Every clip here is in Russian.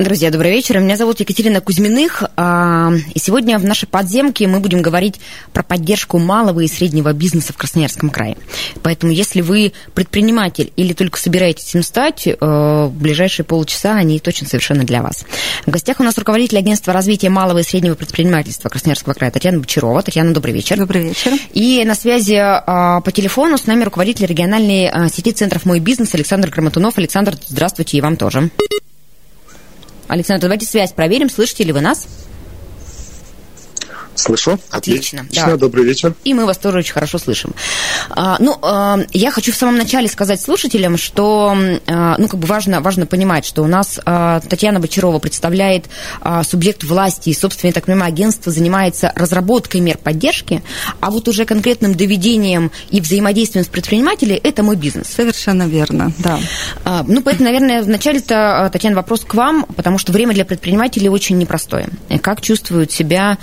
Друзья, добрый вечер. Меня зовут Екатерина Кузьминых. А, и сегодня в нашей подземке мы будем говорить про поддержку малого и среднего бизнеса в Красноярском крае. Поэтому, если вы предприниматель или только собираетесь им стать, э, в ближайшие полчаса они точно совершенно для вас. В гостях у нас руководитель агентства развития малого и среднего предпринимательства Красноярского края Татьяна Бочарова. Татьяна, добрый вечер. Добрый вечер. И на связи а, по телефону с нами руководитель региональной а, сети центров «Мой бизнес» Александр Грамотунов. Александр, здравствуйте и вам тоже. Александр, давайте связь проверим, слышите ли вы нас? Слышу. Отлично. Отлично. Да. Добрый вечер. И мы вас тоже очень хорошо слышим. А, ну, а, я хочу в самом начале сказать слушателям, что, а, ну, как бы важно, важно понимать, что у нас а, Татьяна Бочарова представляет а, субъект власти, и, собственно, я так понимаю, агентство занимается разработкой мер поддержки, а вот уже конкретным доведением и взаимодействием с предпринимателями – это мой бизнес. Совершенно верно, да. А, ну, поэтому, наверное, вначале-то, Татьяна, вопрос к вам, потому что время для предпринимателей очень непростое. Как чувствуют себя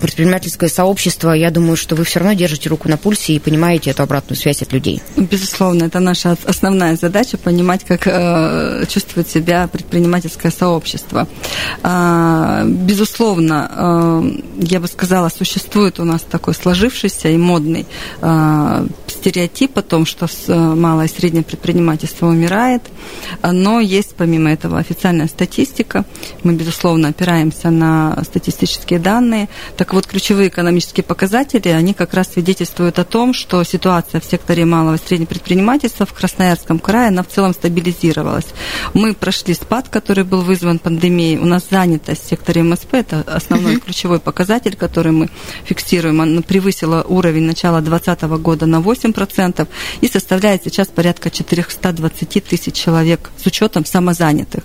предпринимательское сообщество? Я думаю, что вы все равно держите руку на пульсе и понимаете эту обратную связь от людей. Безусловно, это наша основная задача понимать, как э, чувствует себя предпринимательское сообщество. А, безусловно, э, я бы сказала, существует у нас такой сложившийся и модный э, стереотип о том, что с, малое и среднее предпринимательство умирает, но есть помимо этого официальная статистика. Мы, безусловно, опираемся на статистические данные. Так вот, ключевые экономические показатели, они как раз свидетельствуют о том, что ситуация в секторе малого и среднего предпринимательства в Красноярском крае, она в целом стабилизировалась. Мы прошли спад, который был вызван пандемией. У нас занятость в секторе МСП, это основной ключевой показатель, который мы фиксируем. Она превысила уровень начала 2020 года на 8% и составляет сейчас порядка 420 тысяч человек с учетом самозанятых.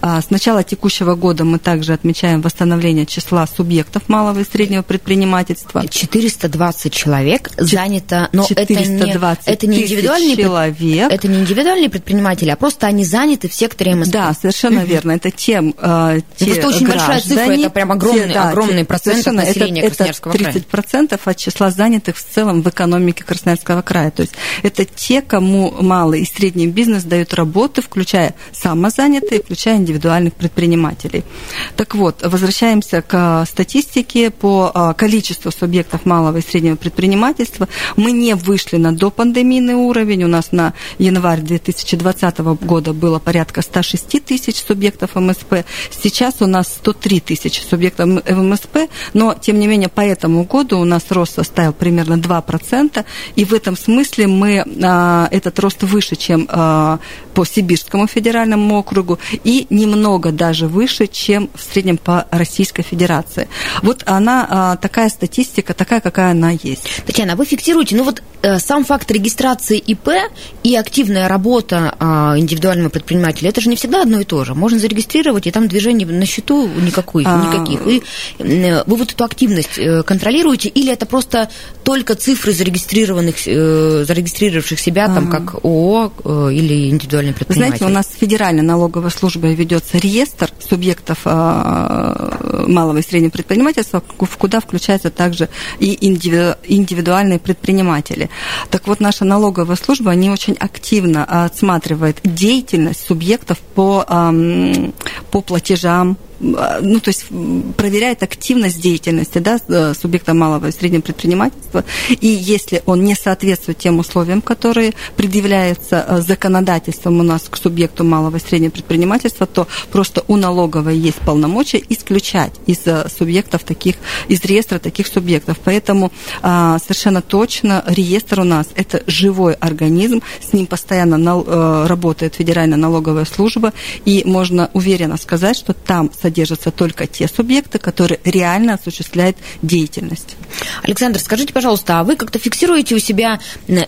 А с начала текущего года мы также отмечаем восстановление числа субъектов малого и среднего предпринимательства. 420 человек занято, но 420 это не, это не индивидуальные человек. Это не индивидуальные предприниматели, а просто они заняты в секторе МСП. Да, совершенно верно. Это тем, э, те Просто очень граждане, большая цифра, это прям огромный, те, да, огромный те, процент населения это, Красноярского это края. 30% от числа занятых в целом в экономике Красноярского края. То есть это те, кому малый и средний бизнес дают работы, включая самозанятые, включая индивидуальных предпринимателей. Так вот, возвращаемся к статистике по а, количеству субъектов малого и среднего предпринимательства. Мы не вышли на допандемийный уровень. У нас на январь 2020 года было порядка 106 тысяч субъектов МСП. Сейчас у нас 103 тысячи субъектов МСП, но, тем не менее, по этому году у нас рост составил примерно 2%, и в этом смысле мы, а, этот рост выше, чем а, по Сибирскому федеральному округу, и немного даже выше, чем в среднем по Российской Федерации. Вот она, а, такая статистика, такая, какая она есть. Татьяна, а вы фиксируете, ну вот э, сам факт регистрации ипп и активная работа а, индивидуального предпринимателя, это же не всегда одно и то же. Можно зарегистрировать, и там движений на счету никакой, А. никаких. И э, вы вот эту активность э, контролируете, или это просто только цифры зарегистрированных, э, зарегистрировавших себя там Ага. как ООО э, или индивидуальный предприниматель? знаете, у нас Федеральной налоговой службой ведется реестр субъектов а, малого и среднего предпринимательства, в куда включаются также и индиви- индивидуальные предприниматели. Так вот, наша налоговая служба, они очень активно отсматривает деятельность субъектов по, по платежам, а, ну, то есть проверяет активность деятельности да, э, субъекта малого и среднего предпринимательства, и если он не соответствует тем условиям, которые предъявляются э, законодательством у нас к субъекту малого и среднего предпринимательства, то просто у налоговой есть полномочия исключать из э, субъектов таких, из реестра таких субъектов. Поэтому а, совершенно точно реестр у нас это живой организм, с ним постоянно работает Федеральная налоговая служба, и можно уверенно сказать, что там содержатся только те субъекты, которые реально осуществляют деятельность. Александр, скажите, пожалуйста, а вы как-то фиксируете у себя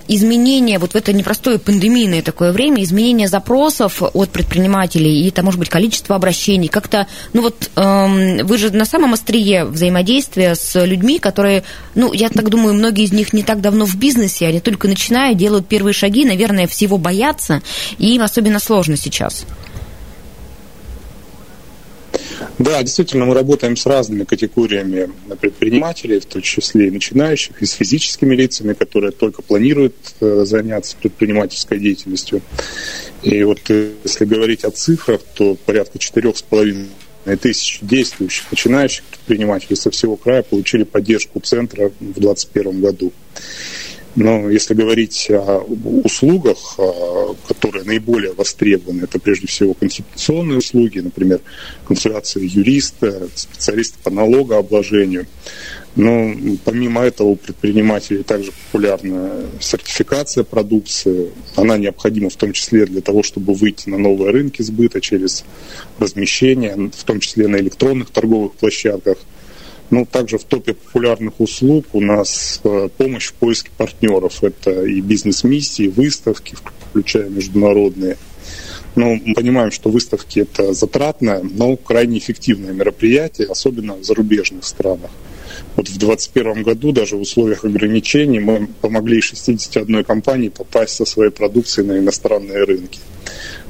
изменения вот в это непростое пандемийное такое время, изменения запросов от предпринимателей и, это, может быть, количество обращений? Как-то, ну вот, эм, вы же на самом острие взаимодействия с людьми, которые, ну, я так думаю, многие из них не так давно в бизнесе, они только начинают, делают первые шаги, наверное, всего боятся, и им особенно сложно сейчас. Да, действительно, мы работаем с разными категориями предпринимателей, в том числе и начинающих, и с физическими лицами, которые только планируют э, заняться предпринимательской деятельностью. И вот э, если говорить о цифрах, то порядка четырех с половиной тысяч действующих начинающих предпринимателей со всего края получили поддержку центра в 2021 году. Но если говорить о услугах, которые наиболее востребованы, это прежде всего консультационные услуги, например, консультация юриста, специалиста по налогообложению. Но помимо этого у предпринимателей также популярна сертификация продукции. Она необходима в том числе для того, чтобы выйти на новые рынки сбыта через размещение, в том числе на электронных торговых площадках – ну, также в топе популярных услуг у нас э, помощь в поиске партнеров. Это и бизнес-миссии, выставки, включая международные. Ну, мы понимаем, что выставки это затратное, но крайне эффективное мероприятие, особенно в зарубежных странах. Вот в 2021 году даже в условиях ограничений мы помогли 61 компании попасть со своей продукцией на иностранные рынки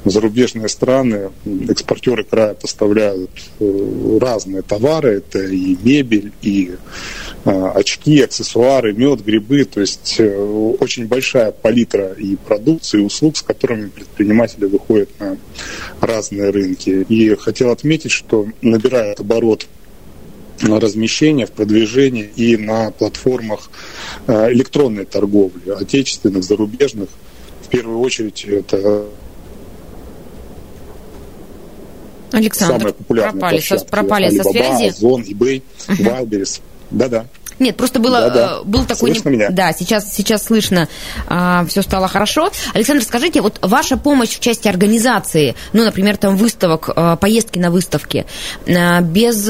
в зарубежные страны экспортеры края поставляют э, разные товары. Это и мебель, и а, очки, аксессуары, мед, грибы. То есть э, очень большая палитра и продукции, и услуг, с которыми предприниматели выходят на разные рынки. И хотел отметить, что набирает оборот размещения, в продвижении и на платформах э, электронной торговли, отечественных, зарубежных. В первую очередь это Александр, самые популярные пропали, площадки. со, пропали Alibaba, со связи. Озон, eBay. Wildberries. Да-да. Нет, просто было, Да-да. э, был такой... Слышно меня? Да, сейчас, сейчас слышно, а, все стало хорошо. Александр, скажите, вот ваша помощь в части организации, ну, например, там выставок, э, поездки на выставки, э, без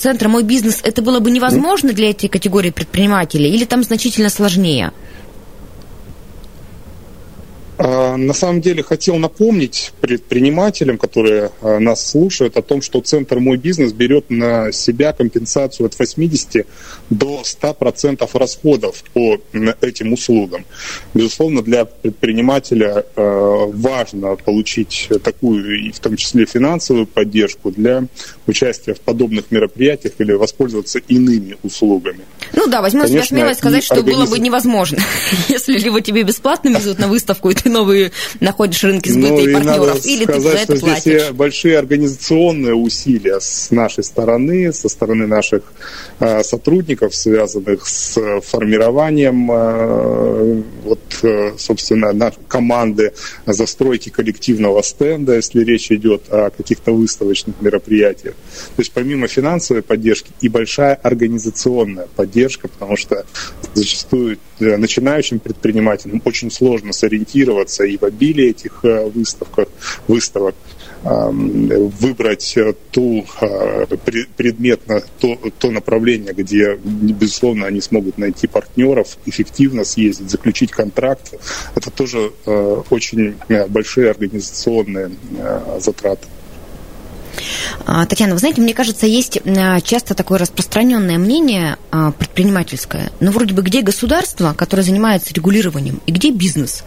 центра «Мой бизнес» это было бы невозможно для этой категории предпринимателей или там значительно сложнее? А, на самом деле хотел напомнить предпринимателям, которые а, нас слушают, о том, что Центр «Мой бизнес» берет на себя компенсацию от 80 до 100% расходов по этим услугам. Безусловно, для предпринимателя а, важно получить такую, в том числе финансовую поддержку для участия в подобных мероприятиях или воспользоваться иными услугами. Ну да, возьму Конечно, себя смелость сказать, что организ... было бы невозможно, если либо тебе бесплатно везут на выставку, и ты новые находишь рынки сбыта ну, и партнеров, или сказать, ты за это что платишь. Здесь большие организационные усилия с нашей стороны, со стороны наших э, сотрудников, связанных с формированием э, вот, э, собственно, на команды застройки коллективного стенда, если речь идет о каких-то выставочных мероприятиях. То есть помимо финансовой поддержки и большая организационная поддержка, потому что зачастую э, начинающим предпринимателям очень сложно сориентироваться и в обилии этих э, выставках, выставок выбрать ту предметно то, то направление, где, безусловно, они смогут найти партнеров, эффективно съездить, заключить контракт. Это тоже э, очень большие организационные затраты. А, Татьяна, вы знаете, мне кажется, есть а, часто такое распространенное мнение а, предпринимательское, ну, вроде бы, где государство, которое занимается регулированием, и где бизнес.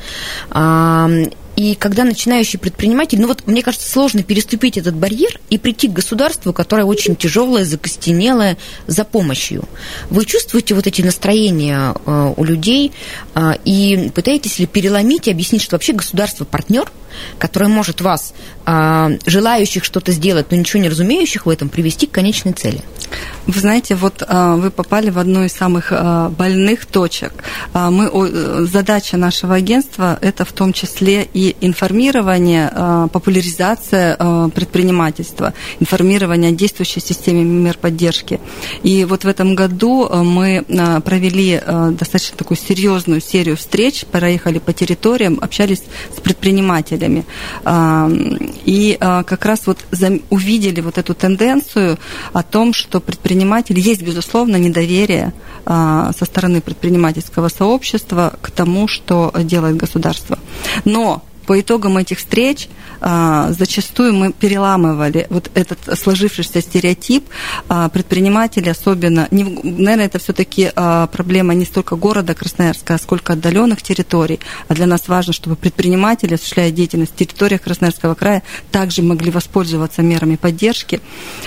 И когда начинающий предприниматель, ну вот мне кажется, сложно переступить этот барьер и прийти к государству, которое очень тяжелое, закостенелое, за помощью. Вы чувствуете вот эти настроения у людей и пытаетесь ли переломить и объяснить, что вообще государство партнер, которое может вас, желающих что-то сделать, но ничего не разумеющих в этом, привести к конечной цели? Вы знаете, вот а, вы попали в одну из самых а, больных точек. А, мы, задача нашего агентства – это в том числе и информирование, популяризация предпринимательства, информирование о действующей системе мер поддержки. И вот в этом году мы провели достаточно такую серьезную серию встреч, проехали по территориям, общались с предпринимателями. И как раз вот увидели вот эту тенденцию о том, что предпринимателей есть, безусловно, недоверие а, со стороны предпринимательского сообщества к тому, что делает государство. Но по итогам этих встреч а, зачастую мы переламывали вот этот сложившийся стереотип а, предпринимателей, особенно, не, наверное, это все-таки а, проблема не столько города Красноярска, сколько отдаленных территорий. А для нас важно, чтобы предприниматели, осуществляя деятельность в территориях Красноярского края, также могли воспользоваться мерами поддержки,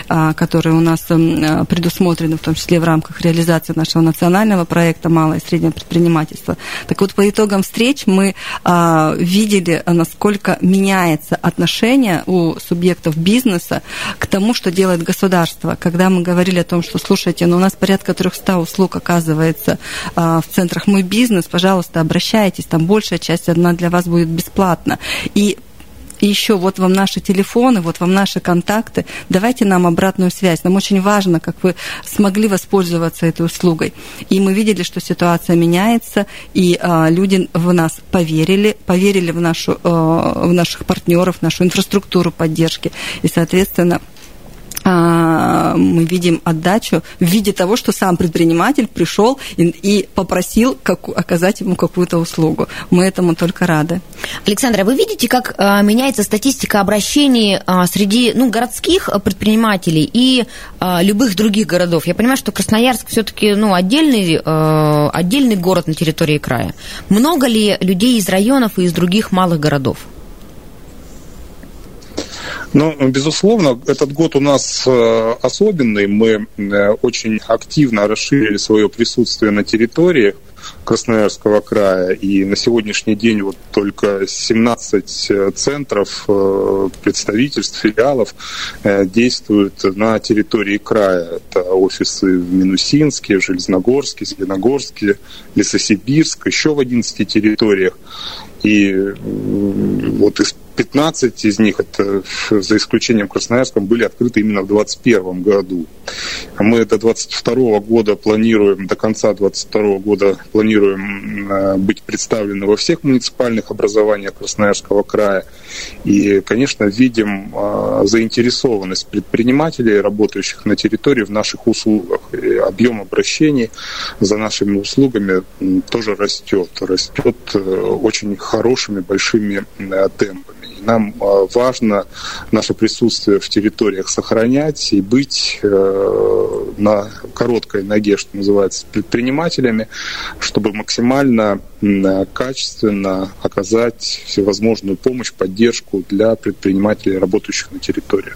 которые у нас предусмотрены, в том числе в рамках реализации нашего национального проекта «Малое и среднее предпринимательство». Так вот, по итогам встреч мы видели, насколько меняется отношение у субъектов бизнеса к тому, что делает государство. Когда мы говорили о том, что, слушайте, ну у нас порядка 300 услуг оказывается а, в центрах «Мой бизнес», пожалуйста, обращайтесь, там большая часть одна для вас будет бесплатна. И и еще вот вам наши телефоны, вот вам наши контакты. Давайте нам обратную связь. Нам очень важно, как вы смогли воспользоваться этой услугой. И мы видели, что ситуация меняется, и а, люди в нас поверили, поверили в, нашу, а, в наших партнеров, нашу инфраструктуру поддержки. И, соответственно, мы видим отдачу в виде того, что сам предприниматель пришел и, и попросил как, оказать ему какую-то услугу. Мы этому только рады. Александра, вы видите, как а, меняется статистика обращений а, среди ну, городских предпринимателей и любых других городов? Я понимаю, что Красноярск все-таки ну, отдельный, отдельный город на территории края. Много ли людей из районов и из других малых городов? Ну, безусловно, этот год у нас э, особенный. Мы э, очень активно расширили свое присутствие на территории Красноярского края. И на сегодняшний день вот только 17 э, центров, представительств, филиалов действуют на территории края. Это офисы в Минусинске, Железногорске, Зеленогорске, Лесосибирск, еще в 11 территориях. И вот из 15 из них, это за исключением Красноярска, были открыты именно в 2021 году. Мы до 2022 года планируем, до конца 2022 года планируем э, быть представлены во всех муниципальных образованиях Красноярского края. И, конечно, видим э, заинтересованность предпринимателей, работающих на территории в наших услугах. И объем обращений за нашими услугами тоже растет. Растет э, очень хорошими, большими темпами. Нам а, важно наше присутствие в территориях сохранять и быть э, на короткой ноге, что называется, предпринимателями, чтобы максимально качественно оказать всевозможную помощь, поддержку для предпринимателей, работающих на территории.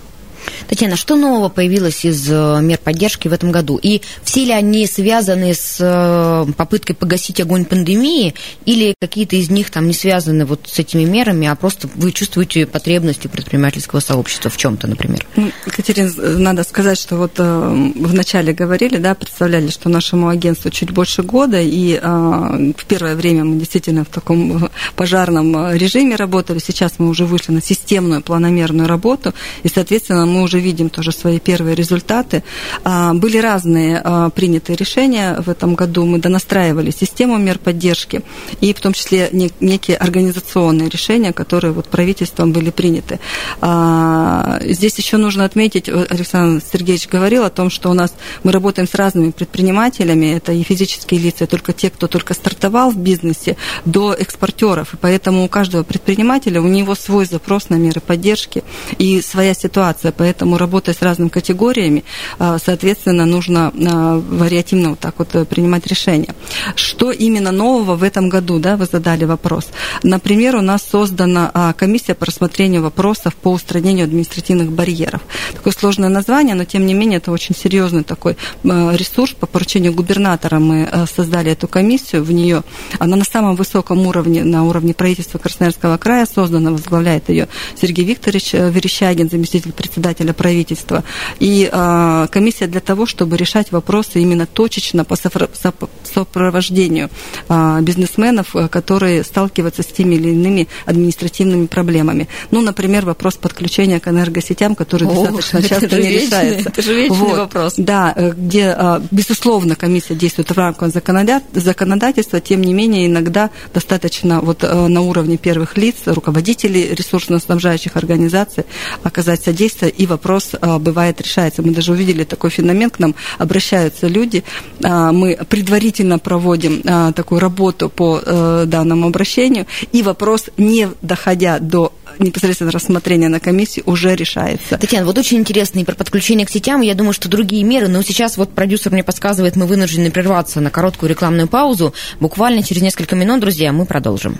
Татьяна, что нового появилось из э, мер поддержки в этом году? И все ли они связаны с э, попыткой погасить огонь пандемии, или какие-то из них там не связаны вот с этими мерами, а просто вы чувствуете потребности предпринимательского сообщества в чем-то, например? Ну, Екатерина, надо сказать, что вот э, вначале говорили, да, представляли, что нашему агентству чуть больше года, и в первое время мы действительно в таком пожарном режиме работали, сейчас мы уже вышли на системную планомерную работу, и, соответственно, мы уже видим тоже свои первые результаты. А, были разные а, принятые решения в этом году. Мы донастраивали систему мер поддержки и в том числе некие организационные решения, которые вот правительством были приняты. А, здесь еще нужно отметить, Александр Сергеевич говорил о том, что у нас мы работаем с разными предпринимателями, это и физические лица, только те, кто только стартовал в бизнесе, до экспортеров. И поэтому у каждого предпринимателя, у него свой запрос на меры поддержки и своя ситуация. Поэтому, работая с разными категориями, а, соответственно, нужно а, вариативно вот так вот э, принимать решения. Что именно нового в этом году, да, вы задали вопрос. Например, у нас создана а, комиссия по рассмотрению вопросов по устранению административных барьеров. Такое сложное название, но тем не менее это очень серьезный такой ресурс. По поручению губернатора мы создали эту комиссию, в нее она на самом высоком уровне, на уровне правительства Красноярского края создана, возглавляет ее Сергей Викторович э, Верещагин, заместитель председателя законодателя правительства. И э, комиссия для того, чтобы решать вопросы именно точечно по сопровождению э, бизнесменов, которые сталкиваются с теми или иными административными проблемами. Ну, например, вопрос подключения к энергосетям, который О, достаточно часто не решается. Это же вечный вот. вопрос. Да, где, безусловно, комиссия действует в рамках законодательства, тем не менее, иногда достаточно вот на уровне первых лиц, руководителей ресурсно-снабжающих организаций оказать содействие, и вопрос а, бывает решается. Мы даже увидели такой феномен, к нам обращаются люди, а, мы предварительно проводим а, такую работу по э, данному обращению, и вопрос, не доходя до непосредственно рассмотрения на комиссии уже решается. Татьяна, вот очень интересно и про подключение к сетям, я думаю, что другие меры, но сейчас вот продюсер мне подсказывает, мы вынуждены прерваться на короткую рекламную паузу. Буквально через несколько минут, друзья, мы продолжим.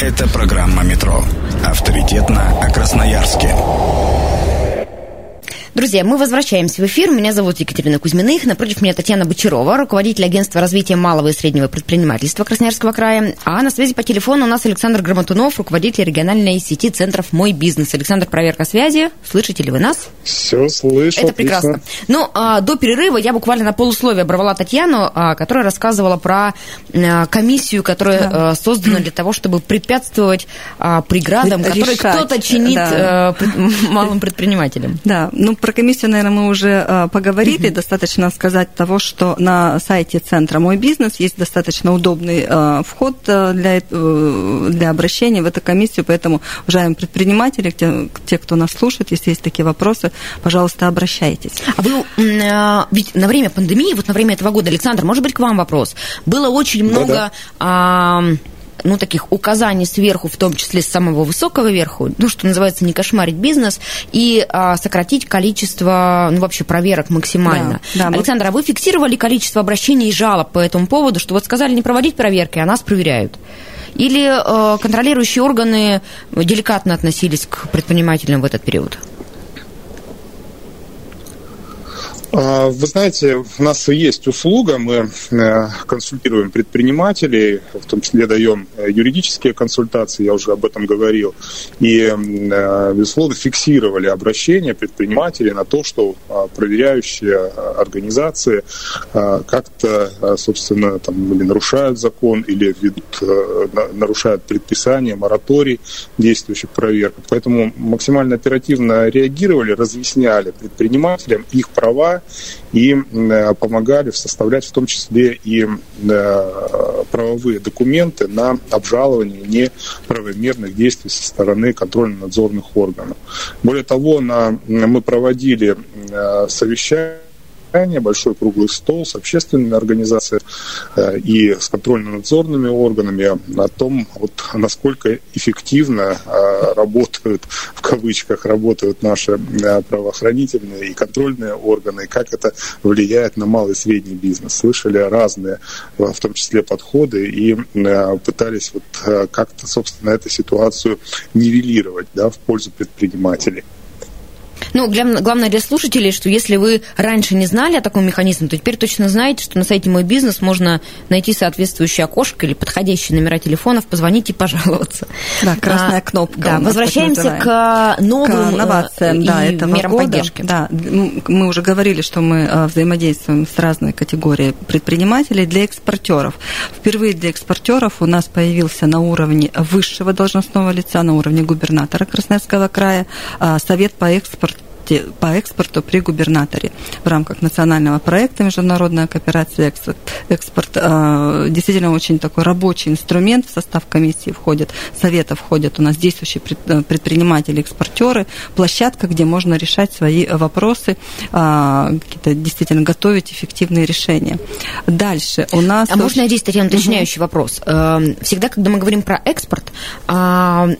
Это программа «Метро». Авторитетно о Красноярске. Друзья, мы возвращаемся в эфир. Меня зовут Екатерина Кузьминых. Напротив меня Татьяна Бочарова, руководитель агентства развития малого и среднего предпринимательства Красноярского края. А на связи по телефону у нас Александр Грамотунов, руководитель региональной сети центров «Мой бизнес». Александр, проверка связи. Слышите ли вы нас? Все слышу. Это прекрасно. Ну, а, до перерыва я буквально на полусловие оборвала Татьяну, а, которая рассказывала про а, комиссию, которая да. а, создана для того, чтобы препятствовать а, преградам, Решать. которые кто-то чинит да. а, пред, малым предпринимателям. Да, ну про комиссию, наверное, мы уже э, поговорили. Угу. Достаточно сказать того, что на сайте центра «Мой бизнес» есть достаточно удобный э, вход э, для, для обращения в эту комиссию. Поэтому, уважаемые предприниматели, те, те, кто нас слушает, если есть такие вопросы, пожалуйста, обращайтесь. А вы, ведь на время пандемии, вот на время этого года, Александр, может быть, к вам вопрос. Было очень много... Да -да ну, таких указаний сверху, в том числе с самого высокого верху, ну, что называется, не кошмарить бизнес, и а, сократить количество, ну, вообще проверок максимально. Да, да, Александр, а вы фиксировали количество обращений и жалоб по этому поводу, что вот сказали не проводить проверки, а нас проверяют? Или э, контролирующие органы деликатно относились к предпринимателям в этот период? А, вы знаете, у нас есть услуга, мы э, консультируем предпринимателей, в том числе даем э, юридические консультации, я уже об этом говорил, и, э, безусловно, фиксировали обращения предпринимателей на то, что а, проверяющие организации а, как-то, собственно, там, или нарушают закон, или ведут, нарушают предписание, мораторий действующих проверок. Поэтому максимально оперативно реагировали, разъясняли предпринимателям их права, и э, помогали составлять в том числе и э, правовые документы на обжалование неправомерных действий со стороны контрольно-надзорных органов. Более того, на, мы проводили э, заседание, большой круглый стол с общественными организациями э, и с контрольно-надзорными органами о том, вот, насколько эффективно э, работают, в кавычках, работают наши э, правоохранительные и контрольные органы, и как это влияет на малый и средний бизнес. Слышали разные, в том числе, подходы и пытались вот как-то, собственно, эту ситуацию нивелировать да, в пользу предпринимателей. Ну, для, главное для слушателей, что если вы раньше не знали о таком механизме, то теперь точно знаете, что на сайте «Мой бизнес» можно найти соответствующее окошко или подходящие номера телефонов, позвонить и пожаловаться. Да, красная а, кнопка. Да, возвращаемся к новым к инновациям, э, да, этого мерам года. поддержки. Да, мы уже говорили, что мы э, взаимодействуем с разной категорией предпринимателей для экспортеров. Впервые для экспортеров у нас появился на уровне высшего должностного лица, на уровне губернатора Красноярского края, э, совет по экспорту по экспорту при губернаторе в рамках национального проекта «Международная кооперация экспорт». экспорт э, действительно очень такой рабочий инструмент. В состав комиссии входит, совета входят у нас действующие э, предприниматели, экспортеры, площадка, где можно решать свои вопросы, э, какие-то действительно готовить эффективные решения. Дальше у нас... А можно здесь, Татьяна, уточняющий угу. вопрос? Всегда, когда мы говорим про экспорт,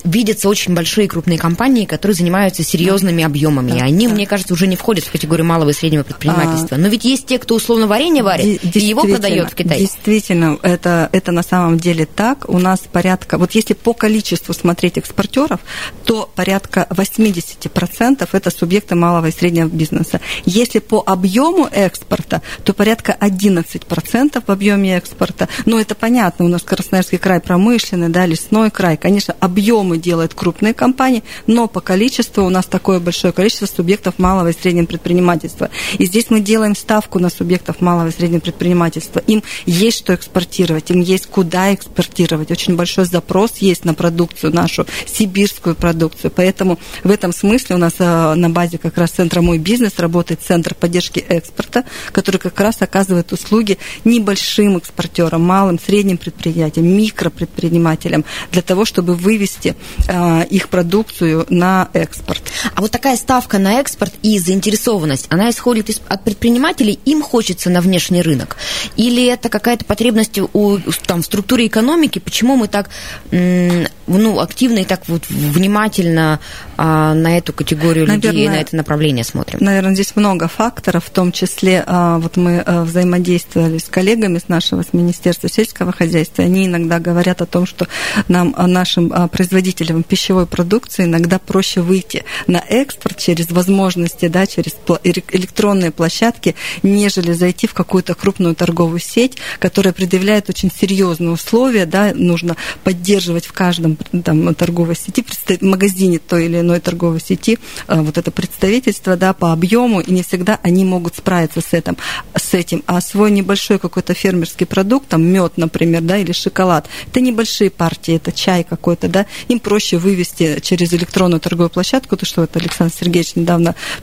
видятся очень большие крупные компании, которые занимаются серьезными объемами. Да они, да. мне кажется, уже не входят в категорию малого и среднего предпринимательства. А, Но ведь есть те, кто условно варенье варит, и его продает в Китае. Действительно, это, это на самом деле так. У нас порядка, вот если по количеству смотреть экспортеров, то порядка 80% это субъекты малого и среднего бизнеса. Если по объему экспорта, то порядка 11% в объеме экспорта. Но это понятно, у нас Красноярский край промышленный, да, лесной край. Конечно, объемы делают крупные компании, но по количеству у нас такое большое количество субъектов малого и среднего предпринимательства. И здесь мы делаем ставку на субъектов малого и среднего предпринимательства. Им есть что экспортировать, им есть куда экспортировать. Очень большой запрос есть на продукцию нашу, сибирскую продукцию. Поэтому в этом смысле у нас э, на базе как раз центра «Мой бизнес» работает центр поддержки экспорта, который как раз оказывает услуги небольшим экспортерам, малым, средним предприятиям, микропредпринимателям для того, чтобы вывести э, их продукцию на экспорт. А вот такая ставка на экспорт и заинтересованность, она исходит из, от предпринимателей, им хочется на внешний рынок? Или это какая-то потребность у, там, в структуре экономики? Почему мы так ну, активно и так вот внимательно а, на эту категорию Наверное, людей, на это направление смотрим? Наверное, здесь много факторов, в том числе а, вот мы а, взаимодействовали с коллегами с нашего, с Министерства сельского хозяйства, они иногда говорят о том, что нам, а, нашим а, производителям пищевой продукции иногда проще выйти на экспорт через возможности, да, через электронные площадки, нежели зайти в какую-то крупную торговую сеть, которая предъявляет очень серьезные условия, да, нужно поддерживать в каждом там, торговой сети, магазине той или иной торговой сети а, вот это представительство, да, по объему, и не всегда они могут справиться с этим, с этим. А свой небольшой какой-то фермерский продукт, там мед, например, да, или шоколад, это небольшие партии, это чай какой-то, да, им проще вывести через электронную торговую площадку, то, что вот Александр Сергеевич недавно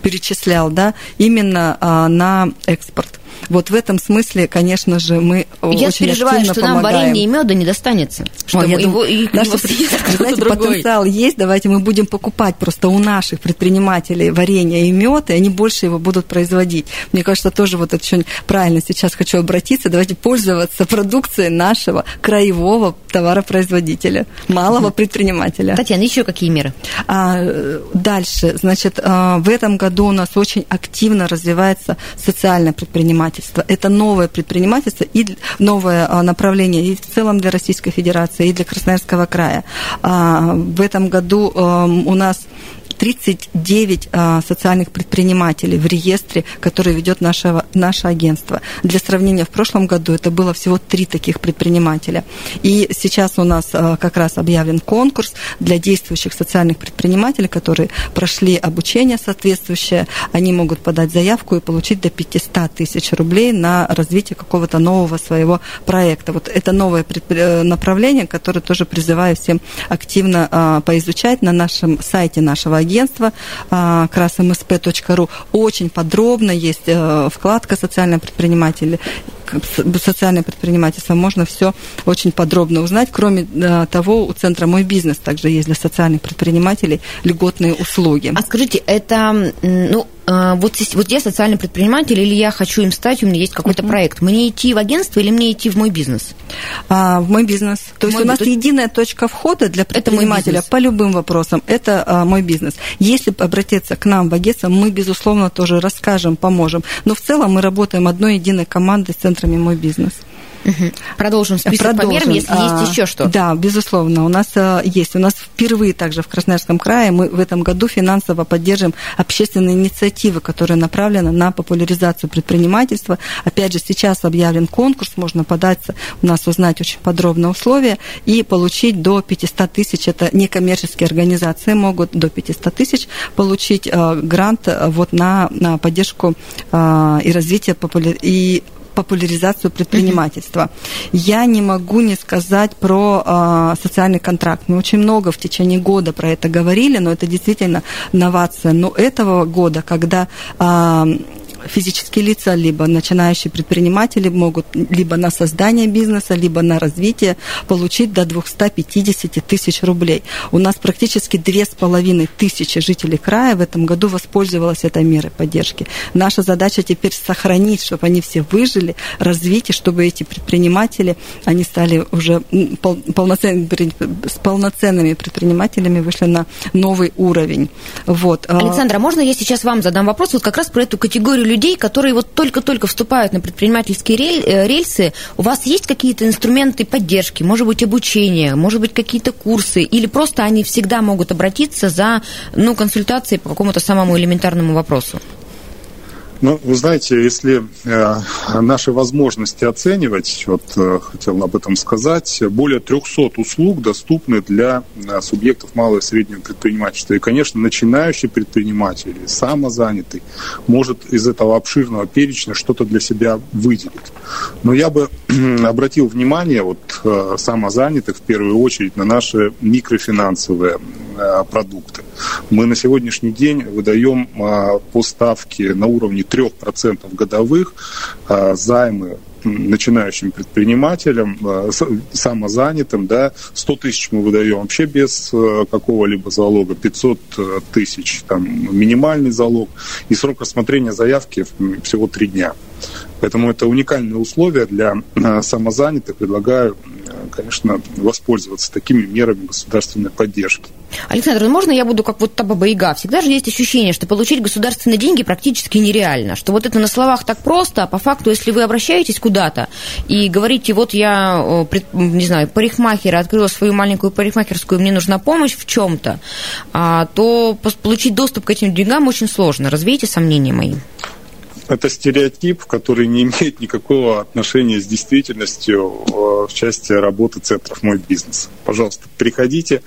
перечислял, да, именно а, на экспорт. Вот в этом смысле, конечно же, мы я очень переживаю, что помогаем. нам варенье и меда не достанется. Что Ой, его, думаю, и, наш, знаете, потенциал есть, давайте мы будем покупать просто у наших предпринимателей варенье и мед, и они больше его будут производить. Мне кажется, тоже вот это очень правильно сейчас хочу обратиться, давайте пользоваться продукцией нашего краевого товаропроизводителя, малого предпринимателя. Татьяна, еще какие меры? А, дальше, значит, а, в этом году у нас очень активно развивается социальное предпринимательство предпринимательство. Это новое предпринимательство и новое а, направление и в целом для Российской Федерации, и для Красноярского края. А, в этом году у нас 39 а, социальных предпринимателей в реестре, который ведет наше, наше агентство. Для сравнения, в прошлом году это было всего три таких предпринимателя. И сейчас у нас а, как раз объявлен конкурс для действующих социальных предпринимателей, которые прошли обучение соответствующее. Они могут подать заявку и получить до 500 тысяч рублей на развитие какого-то нового своего проекта. Вот это новое э, направление, которое тоже призываю всем активно а, поизучать на нашем сайте нашего агентства агентства красмсп.ру. Очень подробно есть э, вкладка «Социальное предприниматель» социальное предпринимательство, можно все очень подробно узнать. Кроме э, того, у центра «Мой бизнес» также есть для социальных предпринимателей льготные услуги. А скажите, это, ну, э, вот, вот я социальный предприниматель, или я хочу им стать, у меня есть какой-то uh-huh. проект. Мне идти в агентство или мне идти в мой бизнес? А, в мой бизнес. То есть у нас то... единая точка входа для предпринимателя по любым вопросам. Это а, мой бизнес. Если обратиться к нам в агентство, мы, безусловно, тоже расскажем, поможем. Но в целом мы работаем одной единой командой с центрами «Мой бизнес». Угу. Продолжим список Продолжим. по мерам, если а, есть еще что. Да, безусловно, у нас а, есть. У нас впервые также в Красноярском крае мы в этом году финансово поддержим общественные инициативы, которые направлены на популяризацию предпринимательства. Опять же, сейчас объявлен конкурс, можно податься, у нас узнать очень подробно условия и получить до 500 тысяч, это некоммерческие организации могут до 500 тысяч получить а, грант а, вот на, на поддержку а, и развитие популяр... и популяризацию предпринимательства. Mm-hmm. Я не могу не сказать про э, социальный контракт. Мы очень много в течение года про это говорили, но это действительно новация. Но этого года, когда э, физические лица, либо начинающие предприниматели могут либо на создание бизнеса, либо на развитие получить до 250 тысяч рублей. У нас практически две с половиной тысячи жителей края в этом году воспользовалась этой мерой поддержки. Наша задача теперь сохранить, чтобы они все выжили, развить, и чтобы эти предприниматели, они стали уже полноценными, с полноценными предпринимателями, вышли на новый уровень. Вот. Александра, можно я сейчас вам задам вопрос вот как раз про эту категорию людей, которые вот только-только вступают на предпринимательские э, рельсы, у вас есть какие-то инструменты поддержки, может быть, обучение, может быть, какие-то курсы, или просто они всегда могут обратиться за ну, консультацией по какому-то самому элементарному вопросу? Ну, вы знаете, если э, наши возможности оценивать, вот э, хотел об этом сказать, более 300 услуг доступны для э, субъектов малого и среднего предпринимательства. И, конечно, начинающий предприниматель, самозанятый, может из этого обширного перечня что-то для себя выделить. Но я бы обратил внимание вот э, самозанятых в первую очередь на наши микрофинансовые продукты. Мы на сегодняшний день выдаем э, по ставке на уровне 3% годовых а, займы начинающим предпринимателям, а, самозанятым, да, 100 тысяч мы выдаем вообще без а, какого-либо залога, 500 тысяч, там, минимальный залог, и срок рассмотрения заявки всего 3 дня. Поэтому это уникальные условия для самозанятых. Предлагаю, конечно, воспользоваться такими мерами государственной поддержки. Александр, ну можно я буду как вот та баба Яга? Всегда же есть ощущение, что получить государственные деньги практически нереально, что вот это на словах так просто, а по факту, если вы обращаетесь куда-то и говорите, вот я, не знаю, парикмахер, открыла свою маленькую парикмахерскую, мне нужна помощь в чем-то, а, то получить доступ к этим деньгам очень сложно. Развейте сомнения мои это стереотип, который не имеет никакого отношения с действительностью э, в части работы центров «Мой бизнес». Пожалуйста, приходите,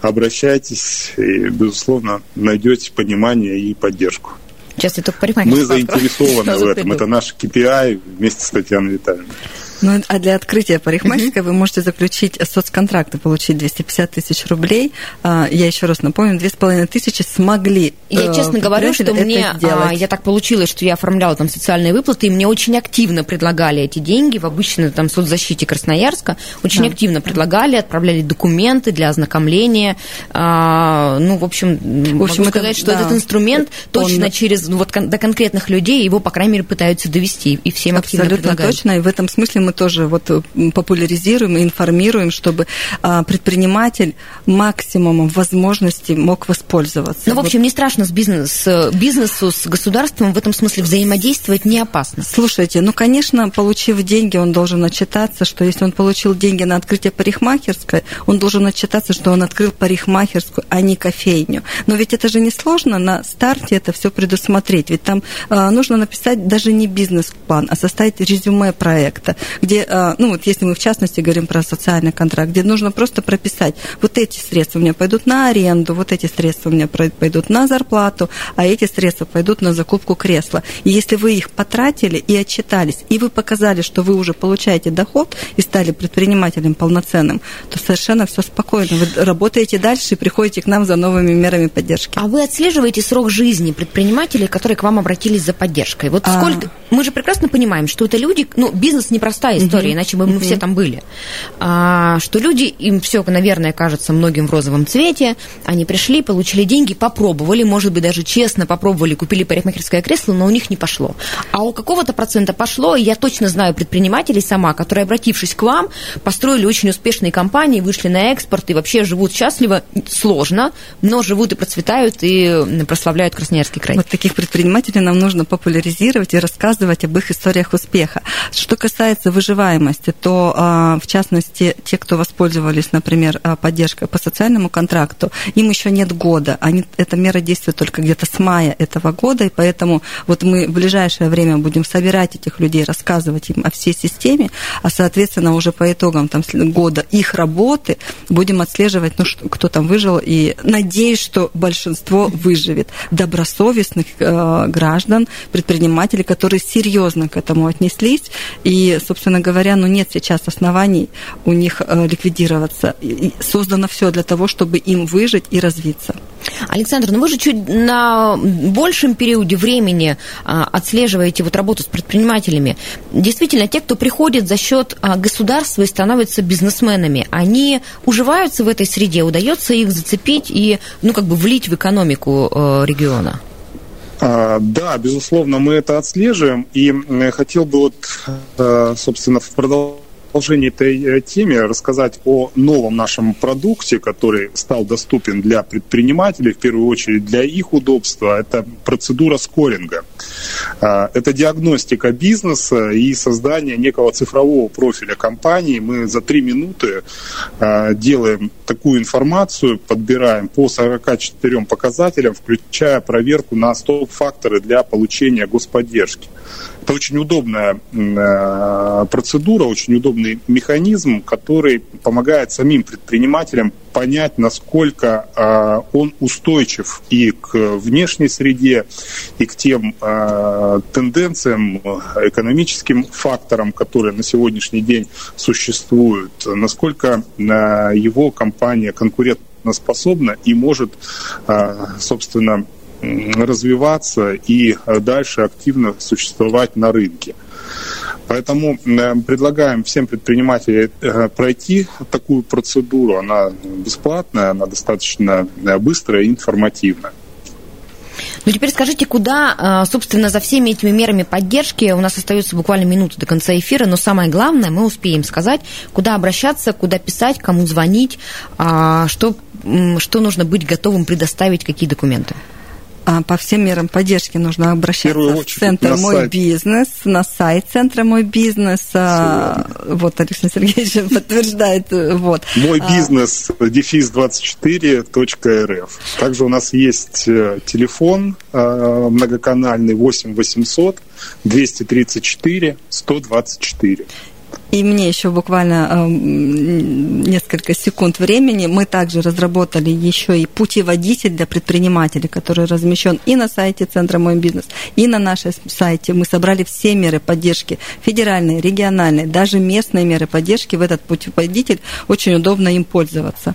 обращайтесь и, безусловно, найдете понимание и поддержку. Сейчас я только Мы заинтересованы в этом. Это наш KPI вместе с Татьяной Витальевной. Ну, а для открытия парикмахерской вы можете заключить соцконтракт и получить 250 тысяч рублей. А, я еще раз напомню, 2500 смогли Я э, честно говорю, что мне, а, я так получилось, что я оформляла там социальные выплаты, и мне очень активно предлагали эти деньги в обычной там соцзащите Красноярска, очень да. активно предлагали, отправляли документы для ознакомления. А, ну, в общем, в общем могу сказать, это, что да, этот инструмент точно он... через ну, вот до конкретных людей его, по крайней мере, пытаются довести, и всем активно Абсолютно предлагают. точно, и в этом смысле мы тоже вот э, популяризируем и информируем, чтобы а, предприниматель максимумом возможностей мог воспользоваться. Ну, в общем, не страшно с, бизнес, бизнесу, с государством в этом смысле взаимодействовать не опасно. Слушайте, ну, конечно, получив деньги, он должен отчитаться, что если он получил деньги на открытие парикмахерской, он должен отчитаться, что он открыл парикмахерскую, а не кофейню. Но ведь это же не сложно на старте это все предусмотреть. Ведь там э, нужно написать даже не бизнес-план, а составить резюме проекта, где, а, ну вот если мы в частности говорим про социальный контракт, где нужно просто прописать, вот эти средства у меня пойдут на аренду, вот эти средства у меня пойдут на зарплату, а эти средства пойдут на закупку кресла. И если вы их потратили и отчитались, и вы показали, что вы уже получаете доход и стали предпринимателем полноценным, то совершенно все спокойно. Вы работаете дальше и приходите к нам за новыми мерами поддержки. А вы отслеживаете срок жизни предпринимателей, которые к вам обратились за поддержкой? Вот а... сколько... Мы же прекрасно понимаем, что это люди, ну, бизнес непростой простая история, иначе бы мы все там были. А, что люди, им все, наверное, кажется многим в розовом цвете, они пришли, получили деньги, попробовали, может быть, даже честно попробовали, купили парикмахерское кресло, но у них не пошло. А у какого-то процента пошло, и я точно знаю предпринимателей сама, которые, обратившись к вам, построили очень успешные компании, вышли на экспорт и вообще живут счастливо, сложно, но живут и процветают, и прославляют Красноярский край. Вот таких предпринимателей нам нужно популяризировать и рассказывать об их историях успеха. Что касается выживаемости, то, а, в частности, те, кто воспользовались, например, а, поддержкой по социальному контракту, им еще нет года. Они, эта мера действует только где-то с мая этого года, и поэтому вот мы в ближайшее время будем собирать этих людей, рассказывать им о всей системе, а, соответственно, уже по итогам там, года их работы будем отслеживать, ну, что, кто там выжил, и надеюсь, что большинство выживет. Добросовестных э, граждан, предпринимателей, которые серьезно к этому отнеслись, и, собственно, собственно говоря, ну, нет сейчас оснований у них э, ликвидироваться. И создано все для того, чтобы им выжить и развиться. Александр, ну вы же чуть на большем периоде времени а, отслеживаете вот работу с предпринимателями. Действительно, те, кто приходит за счет а, государства и становятся бизнесменами, они уживаются в этой среде, удается их зацепить и, ну, как бы влить в экономику э, региона? А, да, безусловно, мы это отслеживаем. И хотел бы вот, э, собственно, в продолжении этой э, темы рассказать о новом нашем продукте, который стал доступен для предпринимателей, в первую очередь для их удобства. Это процедура скоринга – Это диагностика бизнеса и создание некого цифрового профиля компании. Мы за три минуты делаем такую информацию, подбираем по 44 показателям, включая проверку на стоп-факторы для получения господдержки. Это очень удобная э, процедура, очень удобный механизм, который помогает самим предпринимателям понять, насколько э, он устойчив и к внешней среде, и к тем э, тенденциям, экономическим факторам, которые на сегодняшний день существуют, насколько его компания конкурентоспособна и может, собственно, развиваться и э, дальше активно существовать на рынке. Поэтому э, предлагаем всем предпринимателям э, пройти такую процедуру. Она бесплатная, она достаточно быстрая и информативная. Ну, теперь скажите, куда, собственно, за всеми этими мерами поддержки, у нас остается буквально минута до конца эфира, но самое главное, мы успеем сказать, куда обращаться, куда писать, кому звонить, а, что, что нужно быть готовым предоставить, какие документы? А по всем мерам поддержки нужно обращаться в Центр «Мой сайт. бизнес», на сайт Центра «Мой бизнес». А, вот Александр Сергеевич подтверждает. Вот. «Мой а. бизнес» дефис 24.рф. Также у нас есть э, телефон э, многоканальный 8 800 234 124. И мне еще буквально э, несколько секунд времени. Мы также разработали еще и путеводитель для предпринимателей, который размещен и на сайте Центра «Мой бизнес», и на нашем сайте. Мы собрали все меры поддержки, федеральные, региональные, даже местные меры поддержки в этот путеводитель. Очень удобно им пользоваться.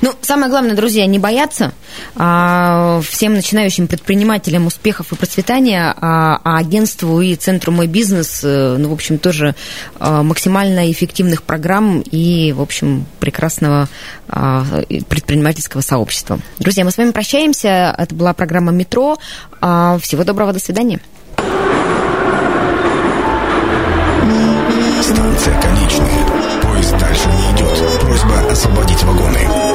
Ну, самое главное, друзья, не бояться. А, всем начинающим предпринимателям успехов и процветания, а, а агентству и центру «Мой бизнес», э, ну, в общем, тоже а, максимально эффективных программ и, в общем, прекрасного предпринимательского сообщества. Друзья, мы с вами прощаемся. Это была программа «Метро». Всего доброго, до свидания. Станция конечная освободить вагоны.